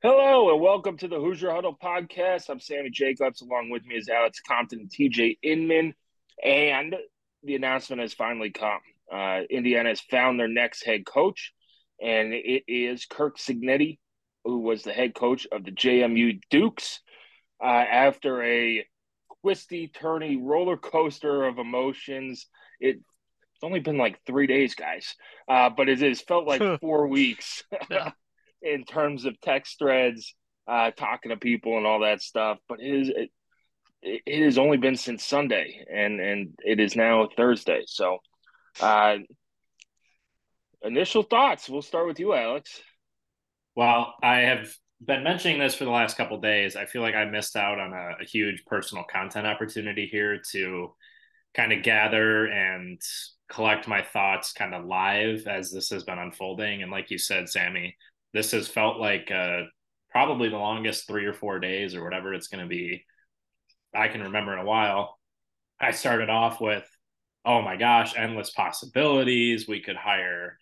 Hello and welcome to the Hoosier Huddle podcast. I'm Sammy Jacobs. Along with me is Alex Compton and TJ Inman. And the announcement has finally come. Uh, Indiana has found their next head coach, and it is Curt Cignetti, who was the head coach of the JMU Dukes. Uh, after a twisty, turny roller coaster of emotions, it, it's only been like three days, guys, uh, but it has felt like four weeks. In terms of text threads, uh, talking to people and all that stuff. But it is it, it has only been since Sunday, and and it is now Thursday. So, uh, initial thoughts. We'll start with you, Alex. Well, I have been mentioning this for the last couple days. I feel like I missed out on a, a huge personal content opportunity here to kind of gather and collect my thoughts kind of live as this has been unfolding. And like you said, Sammy, this has felt like uh, probably the longest three or four days or whatever it's going to be. I can remember in a while. I started off with, oh my gosh, endless possibilities. We could hire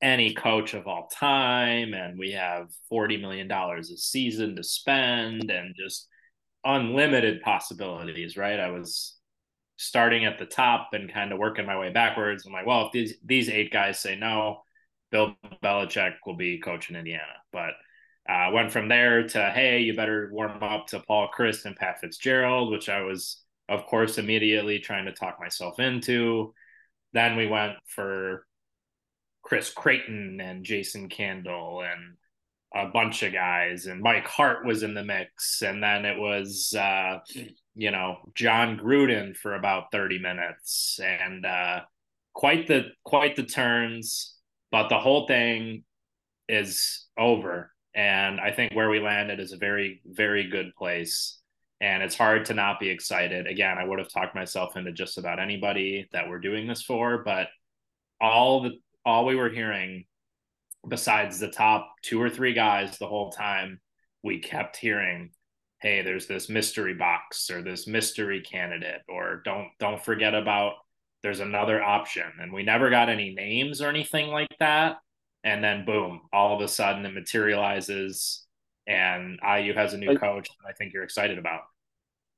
any coach of all time, and we have $40 million a season to spend, and just unlimited possibilities, right? I was starting at the top and kind of working my way backwards. I'm like, well, if these these eight guys say no, Bill Belichick will be coaching Indiana. But uh, went from there to hey, you better warm up to Paul Chryst and Pat Fitzgerald, which I was, of course, immediately trying to talk myself into. Then we went for Chris Creighton and Jason Candle and a bunch of guys, and Mike Hart was in the mix, and then it was uh, you know Jon Gruden for about thirty minutes, and uh, quite the quite the turns but the whole thing is over. And I think where we landed is a very, very good place. And it's hard to not be excited. Again, I would have talked myself into just about anybody that we're doing this for, but all the all we were hearing, besides the top two or three guys the whole time, we kept hearing, hey, there's this mystery box or this mystery candidate, or don't don't forget about there's another option. And we never got any names or anything like that. And then boom, all of a sudden it materializes and IU has a new coach that I think you're excited about.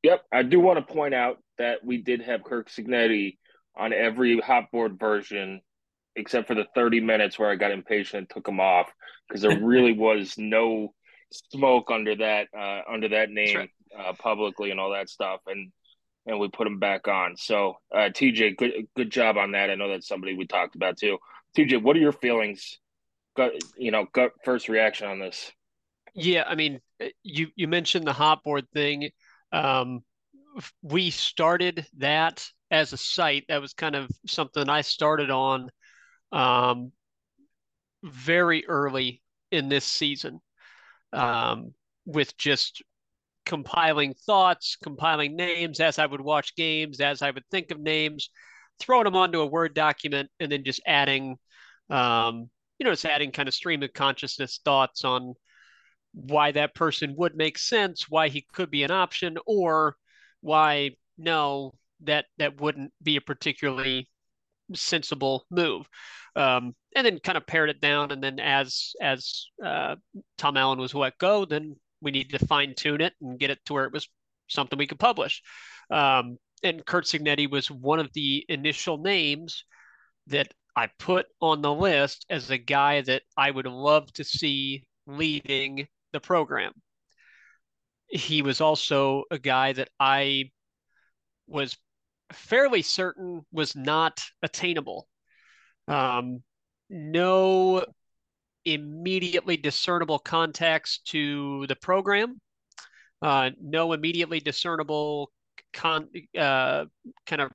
Yep. I do want to point out that we did have Curt Cignetti on every hotboard version except for the 30 minutes where I got impatient and took him off because there really was no smoke under that uh, under that name right. uh, publicly and all that stuff. And and we put him back on. So, uh, TJ, good good job on that. I know that's somebody we talked about too. TJ, what are your feelings? Gut, you know, gut first reaction on this. Yeah, I mean, you you mentioned the hot board thing. Um, we started that as a site. That was kind of something I started on um, very early in this season um, with just compiling thoughts, compiling names as I would watch games, as I would think of names, throwing them onto a Word document, and then just adding, um, you know, just adding kind of stream of consciousness thoughts on why that person would make sense, why he could be an option, or why no, that that wouldn't be a particularly sensible move. Um, and then kind of pared it down. And then as as uh, Tom Allen was let go, then we needed to fine tune it and get it to where it was something we could publish. Um, and Curt Cignetti was one of the initial names that I put on the list as a guy that I would love to see leading the program. He was also a guy that I was fairly certain was not attainable. Um, no immediately discernible context to the program, uh, no immediately discernible con- uh, kind of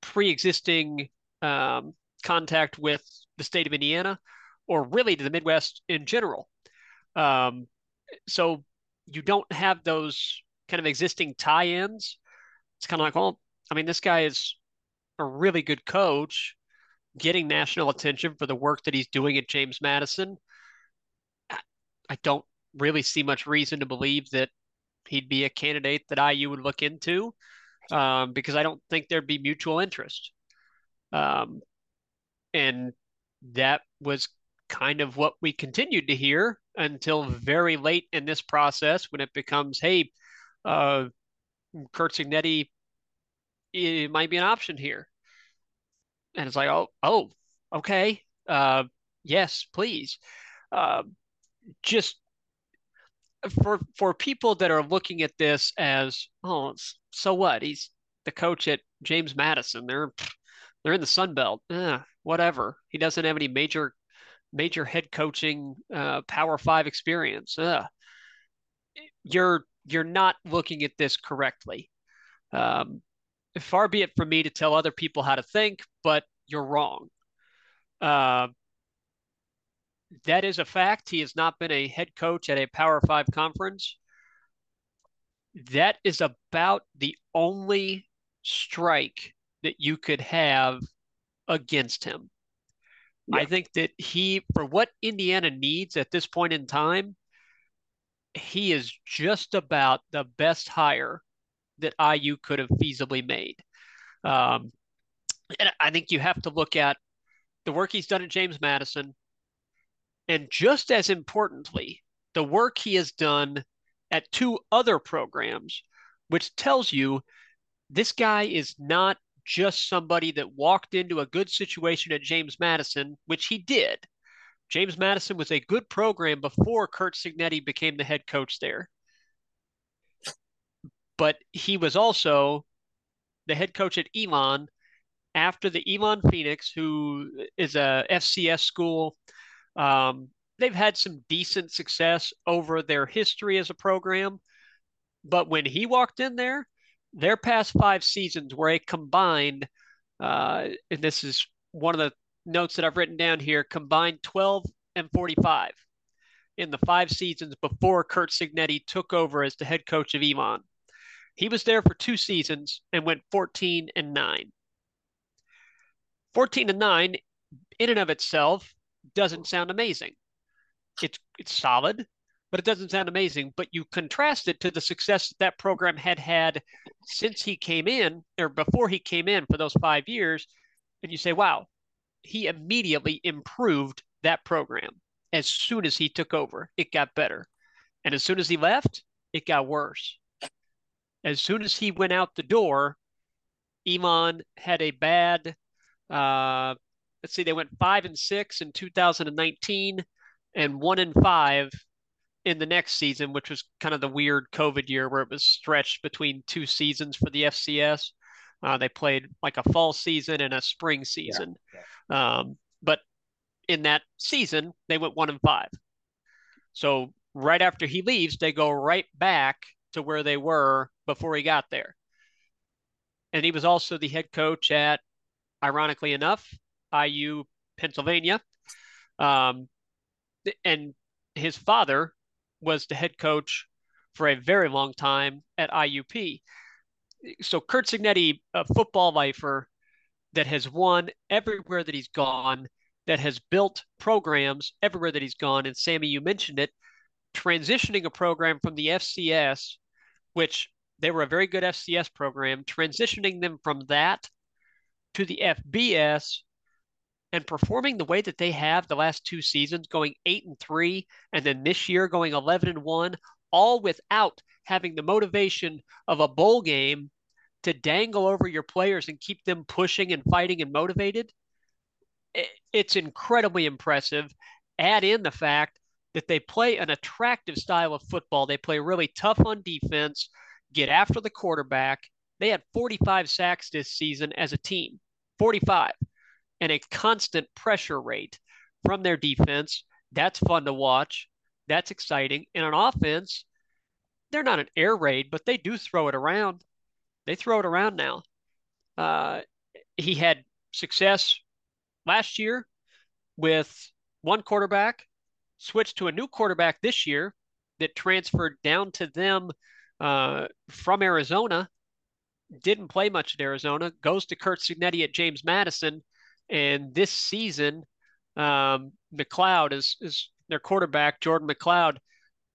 pre-existing um, contact with the state of Indiana, or really to the Midwest in general. Um, so you don't have those kind of existing tie-ins. It's kind of like, well, I mean, this guy is a really good coach getting national attention for the work that he's doing at James Madison, I don't really see much reason to believe that he'd be a candidate that IU would look into um, because I don't think there'd be mutual interest. Um, and that was kind of what we continued to hear until very late in this process when it becomes, hey, uh, Curt Cignetti, it might be an option here. And it's like, oh, oh, okay, uh, yes, please. Uh, just for for people that are looking at this as, oh, so what? He's the coach at James Madison. They're they're in the Sun Belt. Eh, whatever. He doesn't have any major major head coaching uh, Power Five experience. You're you're not looking at this correctly. Um, far be it from me to tell other people how to think, but you're wrong. Uh, that is a fact. He has not been a head coach at a Power Five conference. That is about the only strike that you could have against him. Yeah. I think that he, for what Indiana needs at this point in time, he is just about the best hire that IU could have feasibly made. Um, and I think you have to look at the work he's done at James Madison, and just as importantly, the work he has done at two other programs, which tells you this guy is not just somebody that walked into a good situation at James Madison, which he did. James Madison was a good program before Curt Cignetti became the head coach there. But he was also the head coach at Elon after the Elon Phoenix, who is a FCS school. Um, they've had some decent success over their history as a program. But when he walked in there, their past five seasons were a combined, uh, and this is one of the notes that I've written down here, combined 12 and 45 in the five seasons before Curt Cignetti took over as the head coach of Elon. He was there for two seasons and went 14 and 9. 14 and 9 in and of itself doesn't sound amazing. It's it's solid but it doesn't sound amazing. But you contrast it to the success that, that program had had since he came in or before he came in for those five years, and you say, wow, he immediately improved that program as soon as he took over. It got better. And as soon as he left, it got worse. As soon as he went out the door, Elon had a bad, uh, let's see, they went five and six in 2019 and one and five in the next season, which was kind of the weird COVID year where it was stretched between two seasons for the FCS. Uh, they played like a fall season and a spring season. Yeah, yeah. Um, but in that season, they went one and five. So right after he leaves, they go right back to where they were before he got there. And he was also the head coach at, ironically enough, IU Pennsylvania. Um, and his father was the head coach for a very long time at IUP. So Curt Cignetti, a football lifer that has won everywhere that he's gone, that has built programs everywhere that he's gone. And Sammy, you mentioned it, transitioning a program from the FCS, which they were a very good FCS program, transitioning them from that to the FBS and performing the way that they have the last two seasons, going eight and three, and then this year going 11 and one, all without having the motivation of a bowl game to dangle over your players and keep them pushing and fighting and motivated. It's incredibly impressive. Add in the fact that they play an attractive style of football. They play really tough on defense, get after the quarterback. They had 45 sacks this season as a team. 45 and a constant pressure rate from their defense. That's fun to watch. That's exciting. And on offense, they're not an air raid, but they do throw it around. They throw it around now. Uh, he had success last year with one quarterback, switched to a new quarterback this year that transferred down to them uh, from Arizona. Didn't play much at Arizona. Goes to Curt Cignetti at James Madison and this season, um, McCloud is is their quarterback, Jordan McCloud,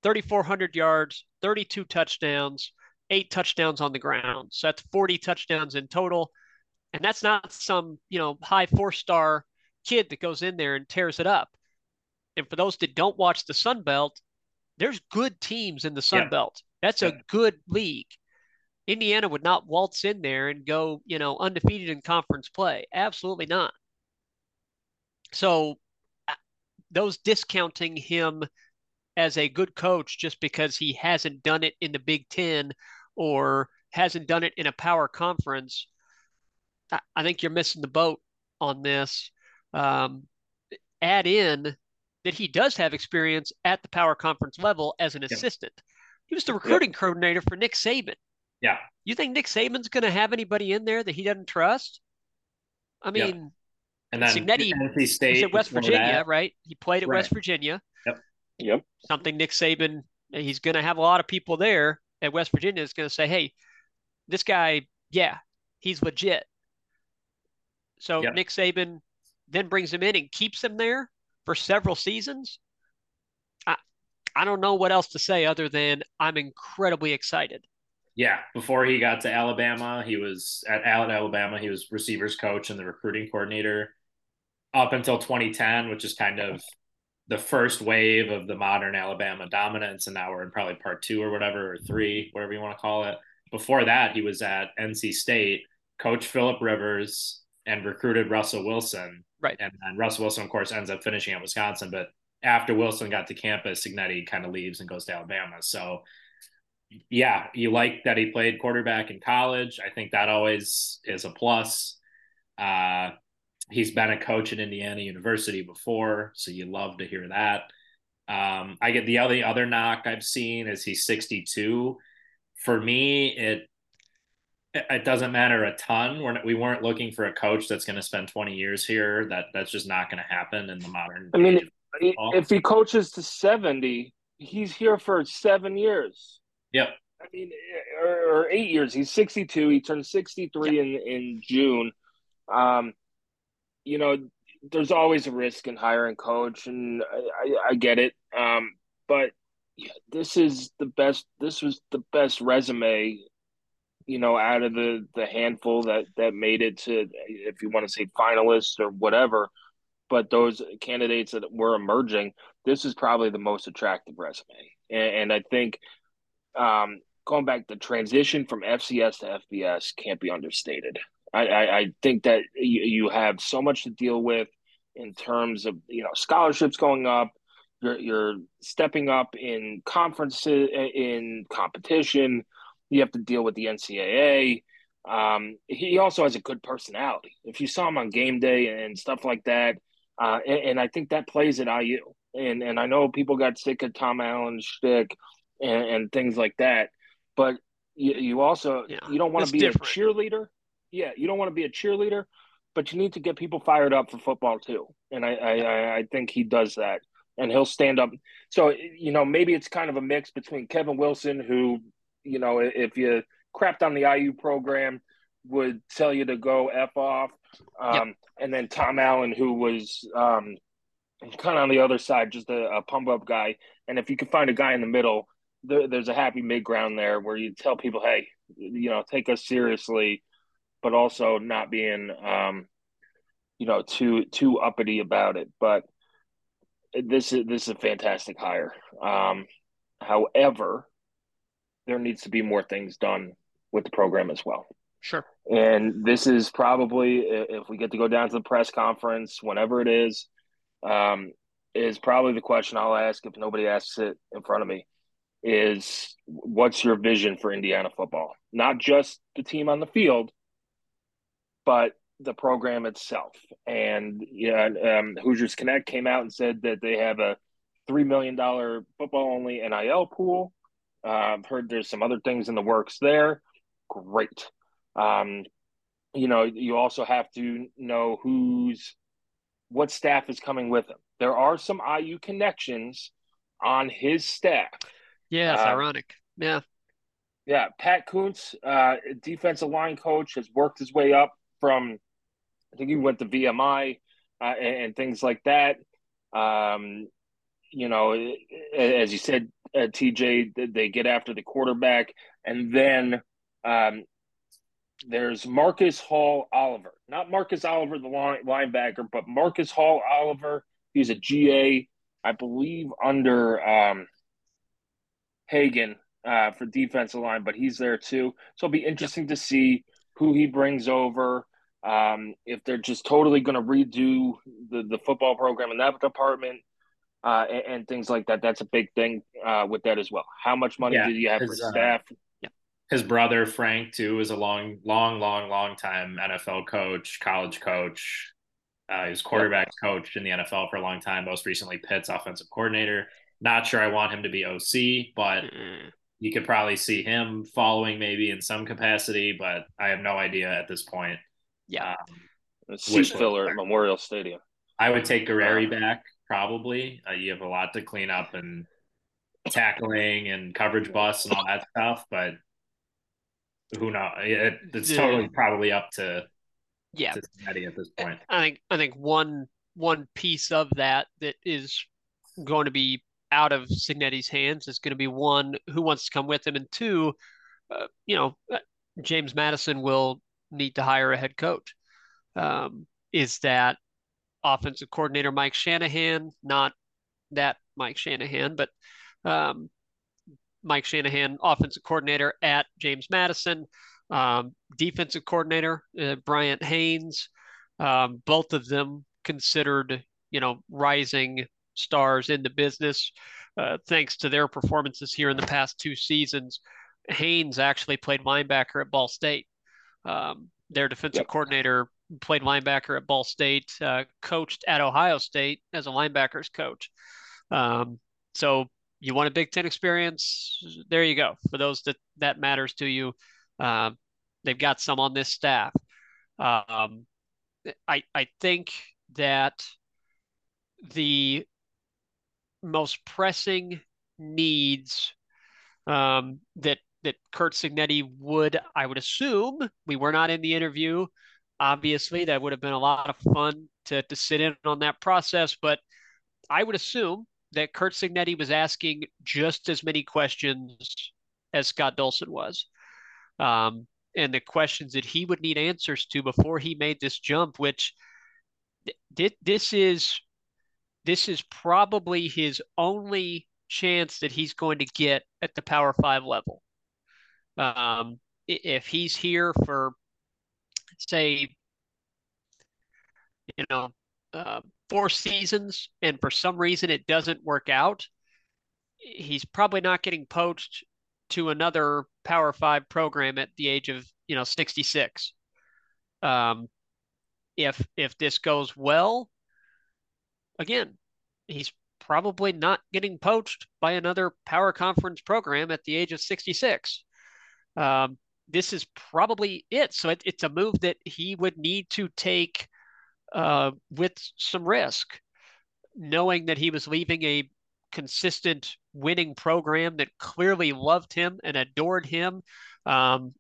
3,400 yards, 32 touchdowns, eight touchdowns on the ground. So that's 40 touchdowns in total. And that's not some, you know, high four star kid that goes in there and tears it up. And for those that don't watch the Sun Belt, there's good teams in the Sun Yeah. Belt. That's Yeah. a good league. Indiana would not waltz in there and go, you know, undefeated in conference play. Absolutely not. So uh, those discounting him as a good coach just because he hasn't done it in the Big Ten or hasn't done it in a power conference, I, I think you're missing the boat on this. Um, add in that he does have experience at the power conference level as an assistant. He was the recruiting coordinator for Nick Saban. Yeah. You think Nick Saban's going to have anybody in there that he doesn't trust? I Yeah. mean, And then Cignetti- NC State he's at West Virginia, right? He played at Right. West Virginia. Yep. Yep. Something Nick Saban, he's going to have a lot of people there at West Virginia is going to say, hey, this guy, yeah, he's legit. So Yeah. Nick Saban then brings him in and keeps him there for several seasons. I, don't know what else to say other than I'm incredibly excited. Yeah, before he got to Alabama, he was at Al- Alabama. He was receivers coach and the recruiting coordinator up until 2010, which is kind of the first wave of the modern Alabama dominance. And now we're in probably part two or whatever, or three, whatever you want to call it. Before that, he was at NC State, coach Philip Rivers, and recruited Russell Wilson. Right. And then Russell Wilson, of course, ends up finishing at Wisconsin. But after Wilson got to campus, Cignetti kind of leaves and goes to Alabama. So yeah, you like that he played quarterback in college. I think that always is a plus. Uh, he's been a coach at Indiana University before, so you love to hear that. Um, I get the other other knock I've seen is he's 62. For me, it it doesn't matter a ton. We're not, we weren't looking for a coach that's going to spend 20 years here. That that's just not going to happen in the modern. I mean, If he coaches to 70, he's here for seven years. Yep. I mean, or, or eight years. He's 62. He turned 63 in, in June. Um, you know, there's always a risk in hiring coach, and I, I, I get it. Um, but yeah, this is the best. This was the best resume, you know, out of the the handful that that made it to, if you want to say finalists or whatever. But those candidates that were emerging, this is probably the most attractive resume, and, and I think um, going back, the transition from FCS to FBS can't be understated. I, I, I think that you, you have so much to deal with in terms of you know scholarships going up. You're, you're stepping up in conferences in competition. You have to deal with the NCAA. Um, he also has a good personality. If you saw him on game day and stuff like that, uh, and, and I think that plays at IU. And and I know people got sick of Tom Allen's shtick and, and things like that. But you, you also Yeah, you don't want to be different. a cheerleader. Yeah, you don't want to be a cheerleader, but you need to get people fired up for football too. And I I, I- I think he does that, and he'll stand up. So you know maybe it's kind of a mix between Kevin Wilson, who you know if you crapped on the IU program, would tell you to go f off, um, and then Tom Allen, who was um, kind of on the other side, just a, a pump up guy. And if you can find a guy in the middle, there, there's a happy mid ground there where you tell people, hey, you know, take us seriously, but also not being, um, you know, too too uppity about it. But this is this is a fantastic hire. Um, however, there needs to be more things done with the program as well. Sure. And this is probably, if we get to go down to the press conference, whenever it is, um, is probably the question I'll ask if nobody asks it in front of me is what's your vision for Indiana football? Not just the team on the field, but the program itself. And yeah, um, Hoosiers Connect came out and said that they have a $3 million football only NIL pool. Uh, I've heard there's some other things in the works there. Great. Um, you know, you also have to know who's what staff is coming with him. There are some IU connections on his staff. Yeah, it's Uh, ironic. Yeah. Yeah, Pat Kuntz, uh, defensive line coach, has worked his way up from, I think he went to VMI uh, and, and things like that. Um, you know, as you said, uh, TJ, they get after the quarterback, and then um, there's Marcus Hall Oliver, not Marcus Oliver, the line, linebacker, but Marcus Hall Oliver. He's a GA I believe, under um, Hagan uh, for defensive line, but he's there too. So it'll be interesting to see who he brings over. Um, if they're just totally going to redo the, the football program in that department uh, and, and, things like that, that's a big thing uh, with that as well. How much money yeah, do you have for uh, staff? His brother Frank too is a long, long, long, long time NFL coach, college coach. Uh, he was quarterback yep. coach in the NFL for a long time. Most recently, Pitt's offensive coordinator. Not sure I want him to be OC, but mm you could probably see him following maybe in some capacity, but I have no idea at this point. Yeah. Um, seat filler at Memorial Stadium. I would take Guerrieri back probably. Uh, you have a lot to clean up and tackling and coverage busts and all that stuff, but who knows? It, it's totally probably up to yeah to at this point. I think I think one one piece of that that is going to be out of Cignetti's hands is going to be one who wants to come with him, and two, uh, you know, uh, James Madison will need to hire a head coach. Um, is that offensive coordinator Mike Shanahan? Not that Mike Shanahan, but um, Mike Shanahan, offensive coordinator at James Madison, um, defensive coordinator uh, Bryant Haines. Um, both of them considered, you know, rising stars in the business, uh, thanks to their performances here in the past two seasons. Haines actually played linebacker at Ball State. Um, their defensive yep. coordinator played linebacker at Ball State, uh, coached at Ohio State as a linebackers coach. Um, so you want a Big Ten experience? There you go. For those that that matters to you, uh, they've got some on this staff. Um, I I think that the most pressing needs um, that that Curt Cignetti would, I would assume, we were not in the interview. Obviously, that would have been a lot of fun to to sit in on that process, but I would assume that Curt Cignetti was asking just as many questions as Scott Dolson was. Um, and the questions that he would need answers to before he made this jump, which th- this is this is probably his only chance that he's going to get at the Power Five level. Um, if he's here for, say, you know, uh, four seasons, and for some reason it doesn't work out, he's probably not getting poached to another Power Five program at the age of you know 66. Um, if if this goes well, again, he's probably not getting poached by another power conference program at the age of 66. Um, this is probably it. So it, it's a move that he would need to take uh, with some risk, knowing that he was leaving a consistent winning program that clearly loved him and adored him. Um,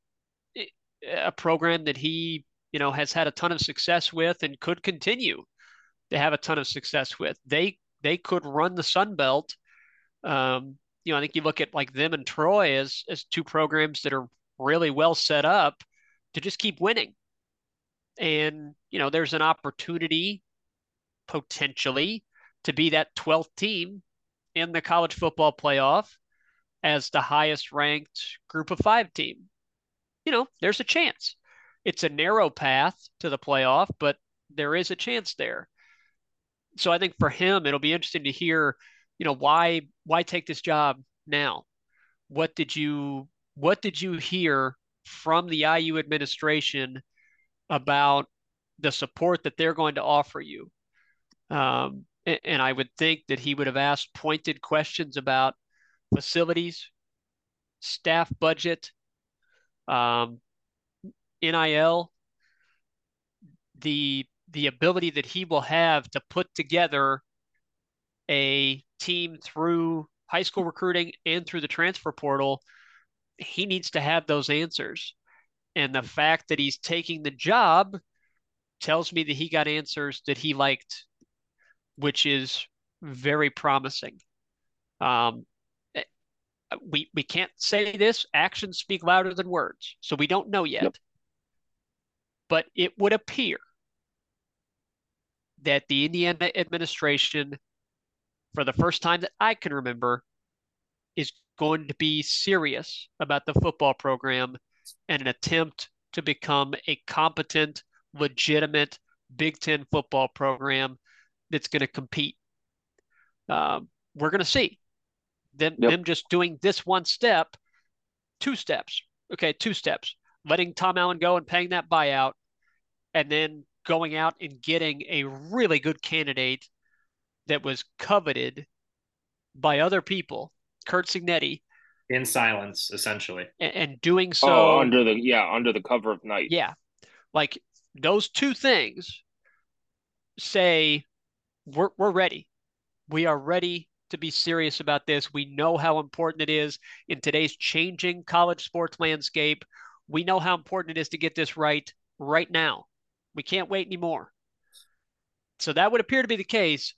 a program that he, you know, has had a ton of success with and could continue to have a ton of success with. They they could run the Sun Belt. Um, you know, I think you look at like them and Troy as as two programs that are really well set up to just keep winning. And you know, there's an opportunity potentially to be that 12th team in the college football playoff as the highest ranked group of five team. You know, there's a chance. It's a narrow path to the playoff, but there is a chance there so I think for him, it'll be interesting to hear, you know, why why take this job now? What did you what did you hear from the IU administration about the support that they're going to offer you? Um, and, and I would think that he would have asked pointed questions about facilities, staff budget, um, NIL, the the ability that he will have to put together a team through high school recruiting and through the transfer portal, he needs to have those answers. And the fact that he's taking the job tells me that he got answers that he liked, which is very promising. Um, we we can't say this. Actions speak louder than words, so we don't know yet. Yep. But it would appear that the Indiana administration for the first time that I can remember, is going to be serious about the football program and an attempt to become a competent, legitimate Big Ten football program that's going to compete. Um, we're going to see them, yep. them just doing this one step, two steps. Okay, two steps. Letting Tom Allen go and paying that buyout, and then going out and getting a really good candidate that was coveted by other people, Curt Cignetti. In silence, essentially. And, and doing oh, so oh, under the yeah, under the cover of night. Yeah. Like those two things say we're we're ready. We are ready to be serious about this. We know how important it is in today's changing college sports landscape. We know how important it is to get this right right now. We can't wait anymore. So that would appear to be the case.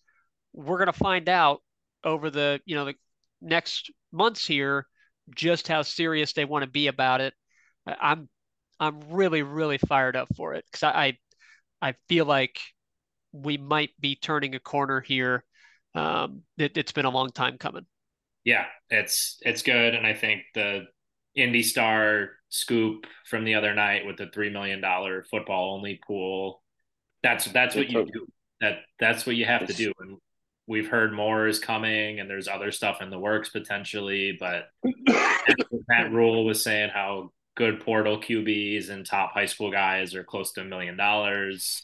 We're going to find out over the, you know, the next months here just how serious they want to be about it. I'm I'm really really fired up for it cuz I I feel like we might be turning a corner here. Um, it, it's been a long time coming. Yeah, it's it's good, and I think the Indy Star scoop from the other night with the three million dollar football only pool. That's that's what you do. That that's what you have to do. And we've heard more is coming, and there's other stuff in the works potentially. But Matt Rhule was saying how good portal QBs and top high school guys are close to a million dollars.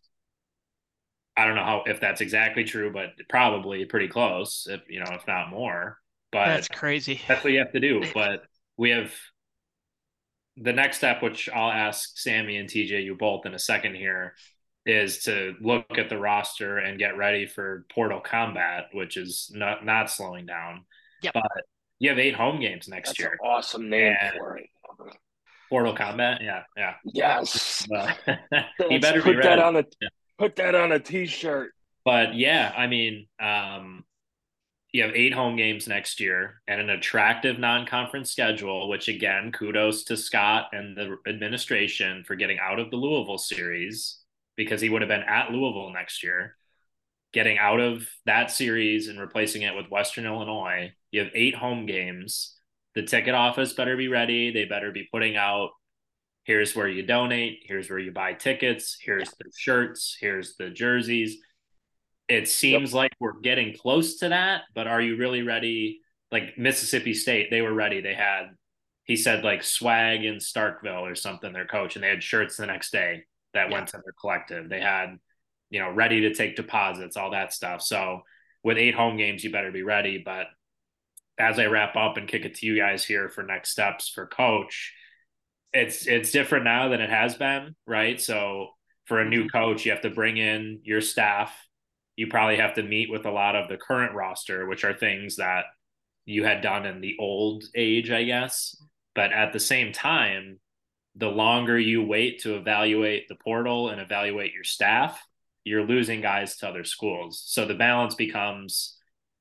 I don't know how if that's exactly true, but probably pretty close, if you know, if not more. But that's crazy. That's what you have to do. But we have the next step, which I'll ask Sammy and TJ you both in a second here, is to look at the roster and get ready for Portal Combat, which is not not slowing down. Yep. But you have eight home games next That's year. awesome name and for it. Portal Combat, yeah, yeah. Yes. he better put that on a yeah. Put that on a t-shirt. But yeah, I mean, um, you have eight home games next year and an attractive non-conference schedule, which again, kudos to Scott and the administration for getting out of the Louisville series because he would have been at Louisville next year. Getting out of that series and replacing it with Western Illinois, you have eight home games. The ticket office better be ready. They better be putting out here's where you donate, here's where you buy tickets, here's the shirts, here's the jerseys. It seems yep. like we're getting close to that, but are you really ready? Like Mississippi State, they were ready. They had, he said, like swag in Starkville or something, their coach, and they had shirts the next day that yeah. went to their collective. They had, you know, ready to take deposits, all that stuff. So with eight home games, you better be ready. But as I wrap up and kick it to you guys here for next steps for coach, it's it's different now than it has been, right? So for a new mm-hmm. coach, you have to bring in your staff. You probably have to meet with a lot of the current roster, which are things that you had done in the old age, I guess. But at the same time, the longer you wait to evaluate the portal and evaluate your staff, you're losing guys to other schools. So the balance becomes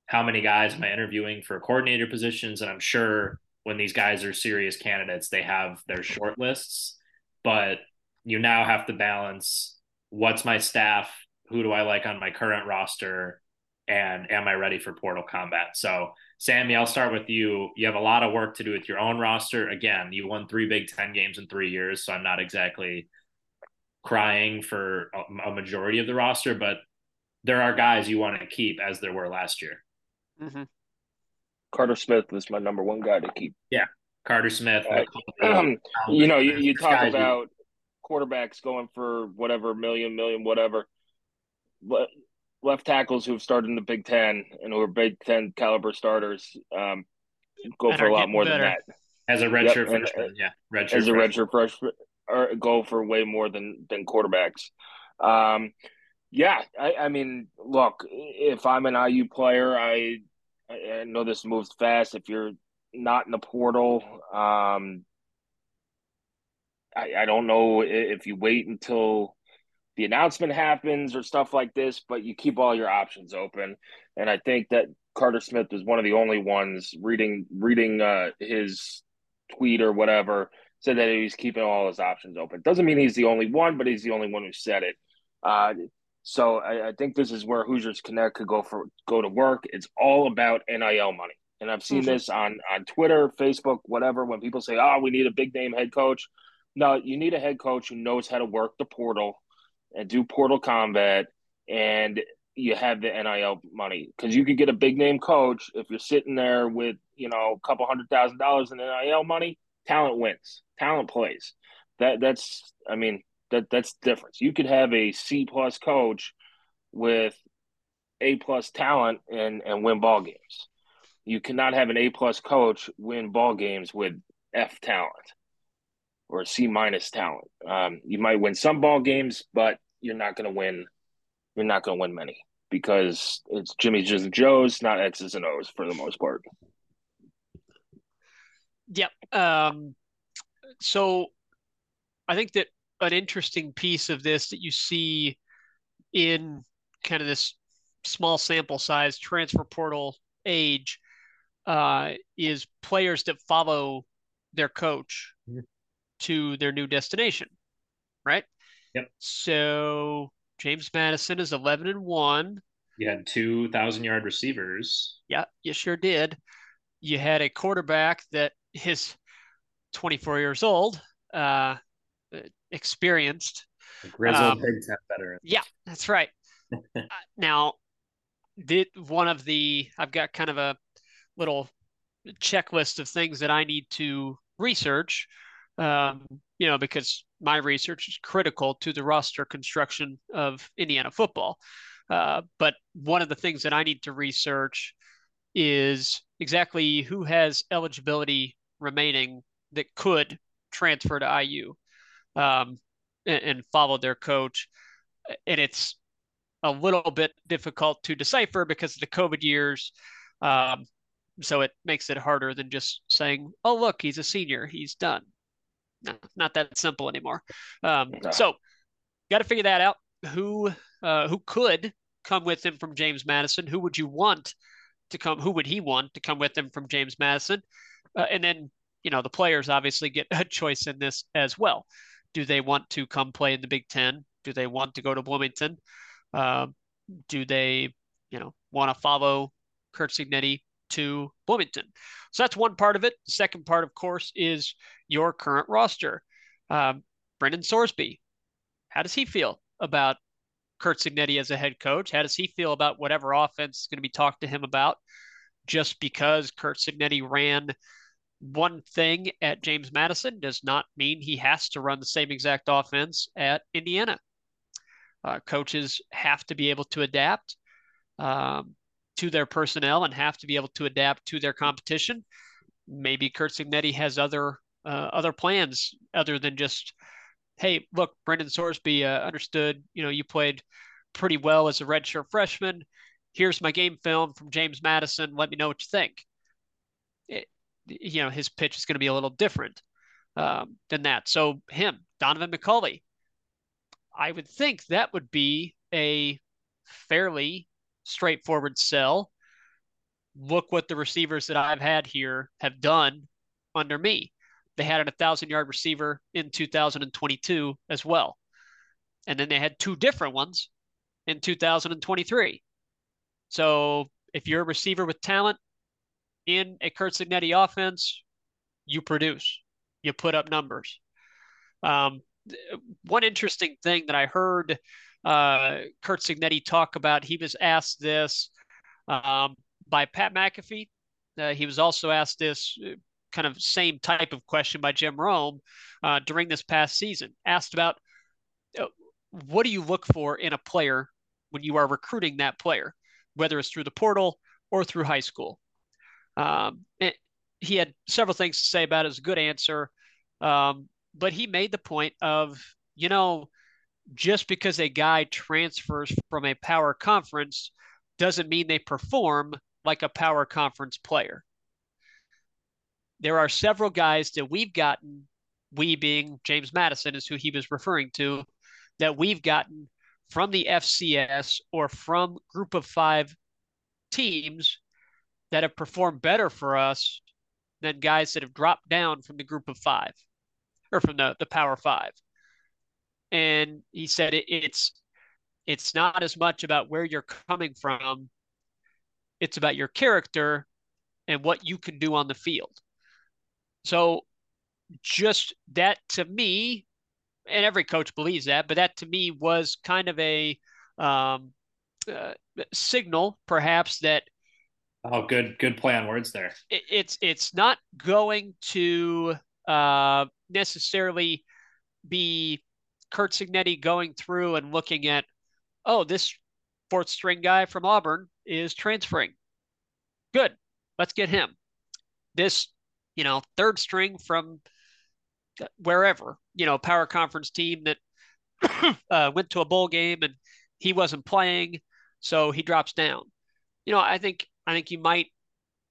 how many guys am I interviewing for coordinator positions? And I'm sure when these guys are serious candidates, they have their short lists, but you now have to balance what's my staff, who do I like on my current roster, and am I ready for portal combat? So, Sammy, I'll start with you. You have a lot of work to do with your own roster. Again, you won three Big Ten games in three years, so I'm not exactly crying for a, majority of the roster, but there are guys you want to keep as there were last year. Mm-hmm. Carter Smith was my number one guy to keep. Yeah, Carter Smith. Uh, um, you know, you, you talk about quarterbacks going for whatever million, million, whatever. Left tackles who've started in the Big Ten and who are Big Ten caliber starters um, go for a lot more better. than that. As a redshirt yep, freshman, and, yeah, redshirt as a redshirt freshman, or go for way more than than quarterbacks. Um, yeah, I, I mean, look, if I'm an IU player, I I, I know this moves fast. If you're not in the portal, um, I, I don't know if you wait until the announcement happens or stuff like this, but you keep all your options open. And I think that Carter Smith was one of the only ones reading reading uh, his tweet or whatever said that he's keeping all his options open. Doesn't mean he's the only one, but he's the only one who said it. Uh, So I, I, think this is where Hoosiers Connect could go for go to work. It's all about NIL money. And I've seen mm-hmm. this on on Twitter, Facebook, whatever, when people say, Oh, we need a big name head coach. No, you need a head coach who knows how to work the portal and do portal combat and you have the NIL money because you could get a big name coach if you're sitting there with you know a couple hundred thousand dollars in NIL money. Talent wins. Talent plays. That that's I mean that that's difference. You could have a C plus coach with A plus talent and and win ball games. You cannot have an A plus coach win ball games with F talent or C minus talent. Um, you might win some ball games, but you're not going to win. You're not going to win many because it's Jimmy's and Joe's, not X's and O's for the most part. Yep. Um, so I think that an interesting piece of this that you see in kind of this small sample size transfer portal age uh, is players that follow their coach mm-hmm. To their new destination, right? Yep. So James Madison is 11 and 1. You had 2,000 yard receivers. Yeah, you sure did. You had a quarterback that is 24 years old, uh, experienced. A grizzled um, Big Ten veteran. Yeah, that's right. uh, now, did one of the, I've got kind of a little checklist of things that I need to research, um, you know, because my research is critical to the roster construction of Indiana football. Uh, but one of the things that I need to research is exactly who has eligibility remaining that could transfer to IU um, and, and, follow their coach. And it's a little bit difficult to decipher because of the COVID years. Um, so it makes it harder than just saying, "Oh, look, he's a senior, he's done." No, not that simple anymore. Um, no. So, got to figure that out. Who uh, who could come with him from James Madison? Who would you want to come? Who would he want to come with him from James Madison? Uh, and then you know the players obviously get a choice in this as well. Do they want to come play in the Big Ten? Do they want to go to Bloomington? Uh, do they you know want to follow Curt Cignetti to Bloomington. So that's one part of it. The second part, of course, is your current roster. Um, Brendan Sorsby, how does he feel about Curt Cignetti as a head coach? How does he feel about whatever offense is going to be talked to him about? Just because Curt Cignetti ran one thing at James Madison does not mean he has to run the same exact offense at Indiana. Uh, coaches have to be able to adapt. Um, to their personnel and have to be able to adapt to their competition. Maybe Curt Cignetti has other uh, other plans other than just, hey, look, Brendan Sorsby uh, understood. You know, you played pretty well as a redshirt freshman. Here's my game film from James Madison. Let me know what you think. It, you know, his pitch is going to be a little different um, than that. So him, Donovan McCulley, I would think that would be a fairly straightforward sell. Look what the receivers that I've had here have done under me. They had a thousand yard receiver in 2022 as well. And then they had two different ones in 2023. So if you're a receiver with talent in a Curt Cignetti offense, you produce, you put up numbers. Um, one interesting thing that I heard uh, Curt Cignetti talk about. He was asked this um, by Pat McAfee. Uh, he was also asked this uh, kind of same type of question by Jim Rome uh, during this past season. Asked about uh, what do you look for in a player when you are recruiting that player, whether it's through the portal or through high school. Um, he had several things to say about it. Good answer. Um, but he made the point of, you know, just because a guy transfers from a power conference doesn't mean they perform like a power conference player. There are several guys that we've gotten, we being James Madison is who he was referring to, that we've gotten from the FCS or from group of five teams that have performed better for us than guys that have dropped down from the group of five or from the, the power five and he said it, it's it's not as much about where you're coming from, it's about your character and what you can do on the field. So, just that to me, and every coach believes that, but that to me was kind of a um, uh, signal, perhaps that. Oh, good, good play on words there. It, it's it's not going to uh, necessarily be Curt Cignetti going through and looking at, oh, this fourth string guy from Auburn is transferring. Good, let's get him. This, you know, third string from wherever, you know, power conference team that uh, went to a bowl game and he wasn't playing, so he drops down. You know, I think I think you might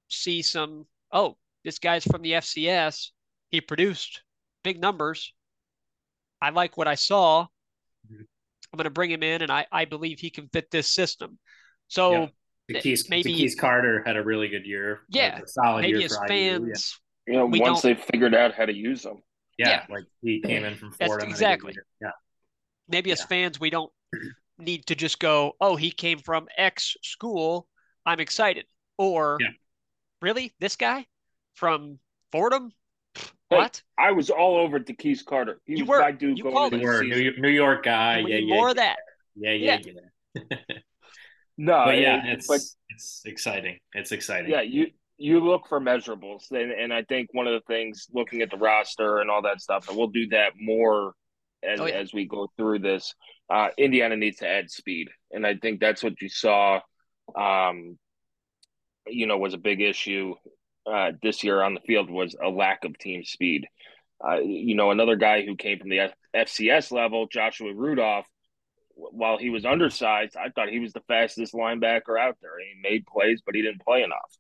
see some. Oh, this guy's from the FCS. He produced big numbers. I like what I saw. Mm-hmm. I'm going to bring him in, and I, I believe he can fit this system. So yeah. Keys, maybe Keys Carter had a really good year. Yeah, solid maybe year as fans. Yeah. You know, once they figured out how to use them. Yeah, yeah. like he came in from Florida. exactly. Yeah. Maybe as fans, we don't need to just go, "Oh, he came from X school. I'm excited." Or, really, this guy from Fordham? What? Hey, I was all over Keys Carter. He you was were. my dude you going New York, New York guy. Yeah, yeah, more yeah. of that. Yeah, yeah, yeah. no, but yeah, it's but, it's exciting. It's exciting. Yeah, you you look for measurables, and, and I think one of the things, looking at the roster and all that stuff, and we'll do that more as, oh, yeah. as we go through this. Uh, Indiana needs to add speed, and I think that's what you saw. Um, you know, was a big issue uh, this year on the field was a lack of team speed. Uh, you know, another guy who came from the FCS level, Joshua Rudolph, while he was undersized, I thought he was the fastest linebacker out there. He made plays, but he didn't play enough.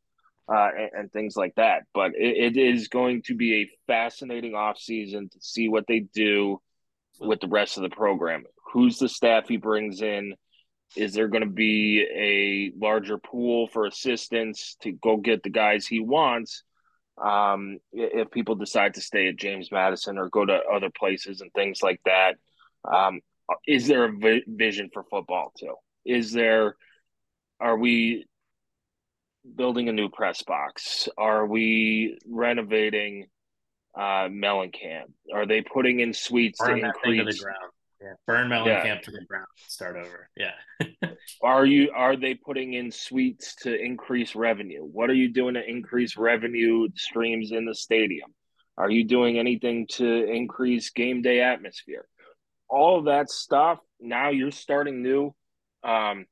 Uh, and, and, things like that. But it, it is going to be a fascinating offseason to see what they do with the rest of the program. Who's the staff he brings in? Is there going to be a larger pool for assistants to go get the guys he wants? Um, if people decide to stay at James Madison or go to other places and things like that, um, is there a vi- vision for football too? Is there, are we building a new press box? Are we renovating uh, Mellencamp? Are they putting in suites Burn to increase? To the ground. Yeah. Burn Mellencamp yeah. to the ground. Start over. Yeah. are you? Are they putting in suites to increase revenue? What are you doing to increase revenue streams in the stadium? Are you doing anything to increase game day atmosphere? All of that stuff. Now you're starting new. Um,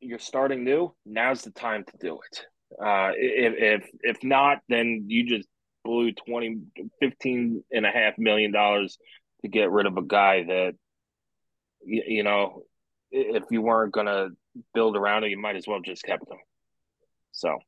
you're starting new. Now's the time to do it. Uh, if if if not, then you just blew 20, 15 and a half million dollars to get rid of a guy that, you, you know, if you weren't going to build around it, you might as well just kept him. So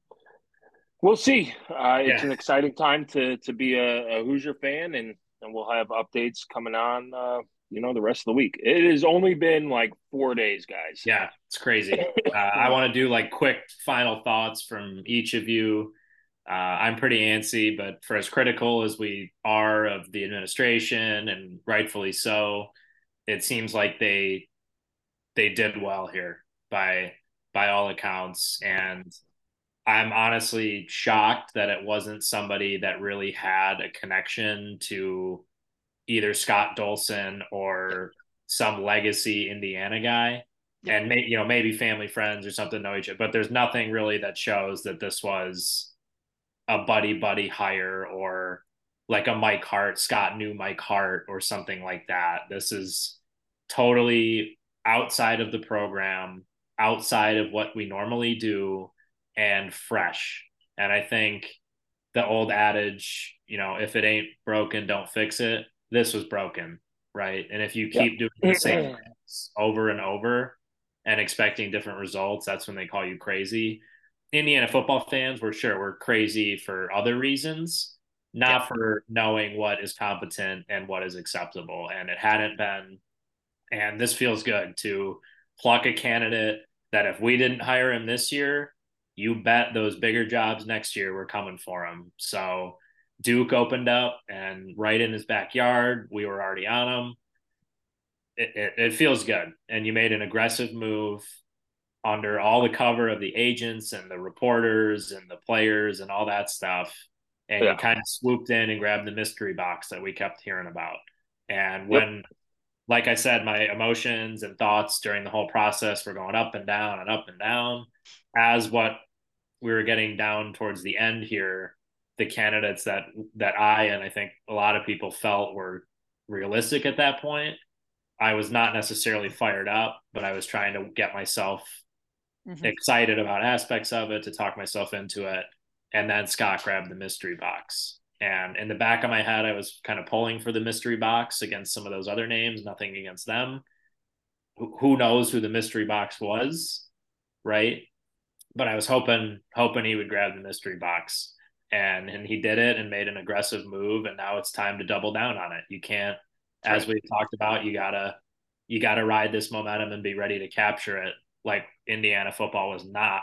we'll see. Uh, it's yeah. an exciting time to to be a, a, Hoosier fan, and and we'll have updates coming on. Uh, you know, the rest of the week. It has only been like four days, guys. Yeah, it's crazy. uh, I want to do like quick final thoughts from each of you. Uh, I'm pretty antsy, but for as critical as we are of the administration, and rightfully so, it seems like they they did well here by by all accounts, and I'm honestly shocked that it wasn't somebody that really had a connection to either Scott Dolson or some legacy Indiana guy. And maybe you know maybe family friends or something know each other, but there's nothing really that shows that this was a buddy buddy hire or like a Mike Hart, Scott knew Mike Hart or something like that. This is totally outside of the program, outside of what we normally do, and fresh. And I think the old adage, you know, if it ain't broken, don't fix it. This was broken, right? And if you keep yeah. doing the same things over and over and expecting different results, that's when they call you crazy. Indiana football fans, we're sure we're crazy for other reasons, not yeah. for knowing what is competent and what is acceptable. And it hadn't been. And this feels good to pluck a candidate that if we didn't hire him this year, you bet those bigger jobs next year were coming for him. So Duke opened up and right in his backyard, we were already on him. it, it, it feels good. And you made an aggressive move under all the cover of the agents and the reporters and the players and all that stuff. And yeah. you kind of swooped in and grabbed the mystery box that we kept hearing about. And when, yep. like I said, my emotions and thoughts during the whole process were going up and down and up and down, as what we were getting down towards the end here, the candidates that that I and I think a lot of people felt were realistic at that point. I was not necessarily fired up, but I was trying to get myself mm-hmm. excited about aspects of it to talk myself into it. And then Scott grabbed the mystery box. And in the back of my head, I was kind of pulling for the mystery box against some of those other names, nothing against them. Who knows who the mystery box was, right? But I was hoping hoping he would grab the mystery box. And and he did it and made an aggressive move. And now it's time to double down on it. You can't, as we've talked about, you gotta you gotta ride this momentum and be ready to capture it like Indiana football was not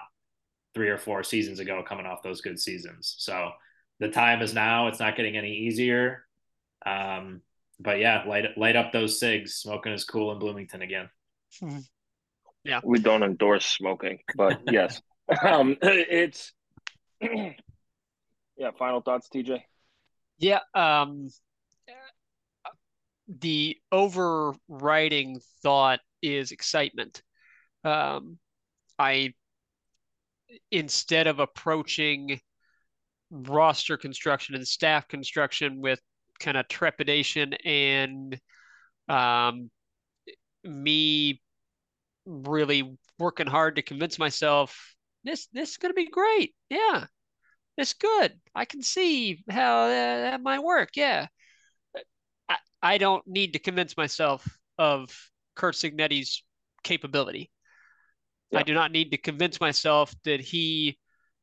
three or four seasons ago coming off those good seasons. So the time is now. It's not getting any easier. Um, but yeah, light light up those cigs. Smoking is cool in Bloomington again. Hmm. Yeah, we don't endorse smoking, but yes, um, it's yeah. Final thoughts, TJ. Yeah, um, the overriding thought is excitement um, I instead of approaching roster construction and staff construction with kind of trepidation and um, me really working hard to convince myself this this is going to be great. Yeah, it's good. I can see how that, might work. Yeah, I, I don't need to convince myself of Curt Cignetti's capability. Yeah. I do not need to convince myself that he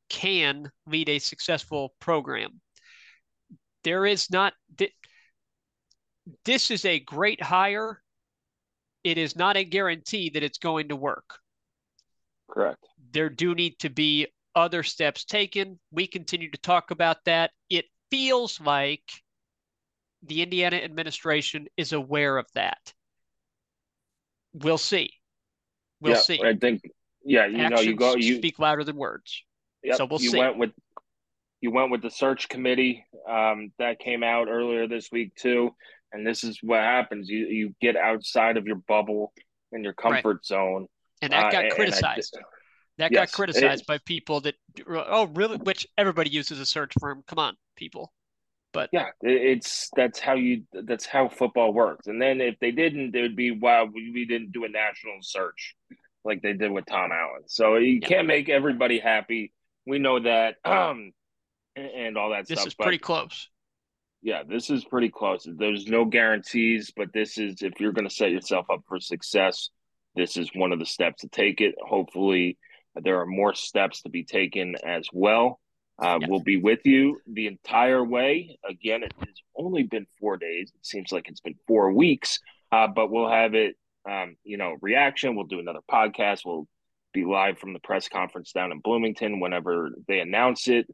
can lead a successful program. There is not, this is a great hire. It is not a guarantee that it's going to work. Correct. There do need to be other steps taken. We continue to talk about that. It feels like the Indiana administration is aware of that. We'll see. We'll yeah, see. I think yeah, you Actions know, you go you speak louder than words. Yep, so we'll you see. went with you went with the search committee um, that came out earlier this week too, and this is what happens. You you get outside of your bubble and your comfort right. zone, and that got uh, criticized. that yes, got criticized by people that oh really, which everybody uses a search firm. Come on, people. But yeah, it's that's how you that's how football works. And then if they didn't, it would be wow, we, we didn't do a national search like they did with Tom Allen. So you yeah. can't make everybody happy. We know that, um, and, and all that this stuff. This is pretty close. Yeah, this is pretty close. There's no guarantees, but this is if you're going to set yourself up for success, this is one of the steps to take it. Hopefully, there are more steps to be taken as well. Uh, We'll be with you the entire way. Again, it has only been four days. It seems like it's been four weeks, uh, but we'll have it um, you know, reaction. We'll do another podcast. We'll be live from the press conference down in Bloomington whenever they announce it.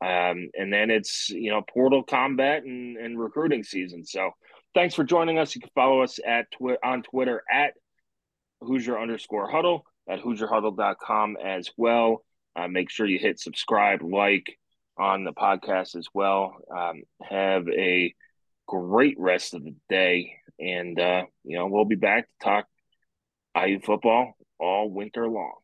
Um, and then it's, you know, portal combat and, and recruiting season. So thanks for joining us. You can follow us at twi- on Twitter at Hoosier underscore huddle at HoosierHuddle.com as well. Uh, make sure you hit subscribe, like on the podcast as well. Um, have a great rest of the day. And, uh, you know, we'll be back to talk IU football all winter long.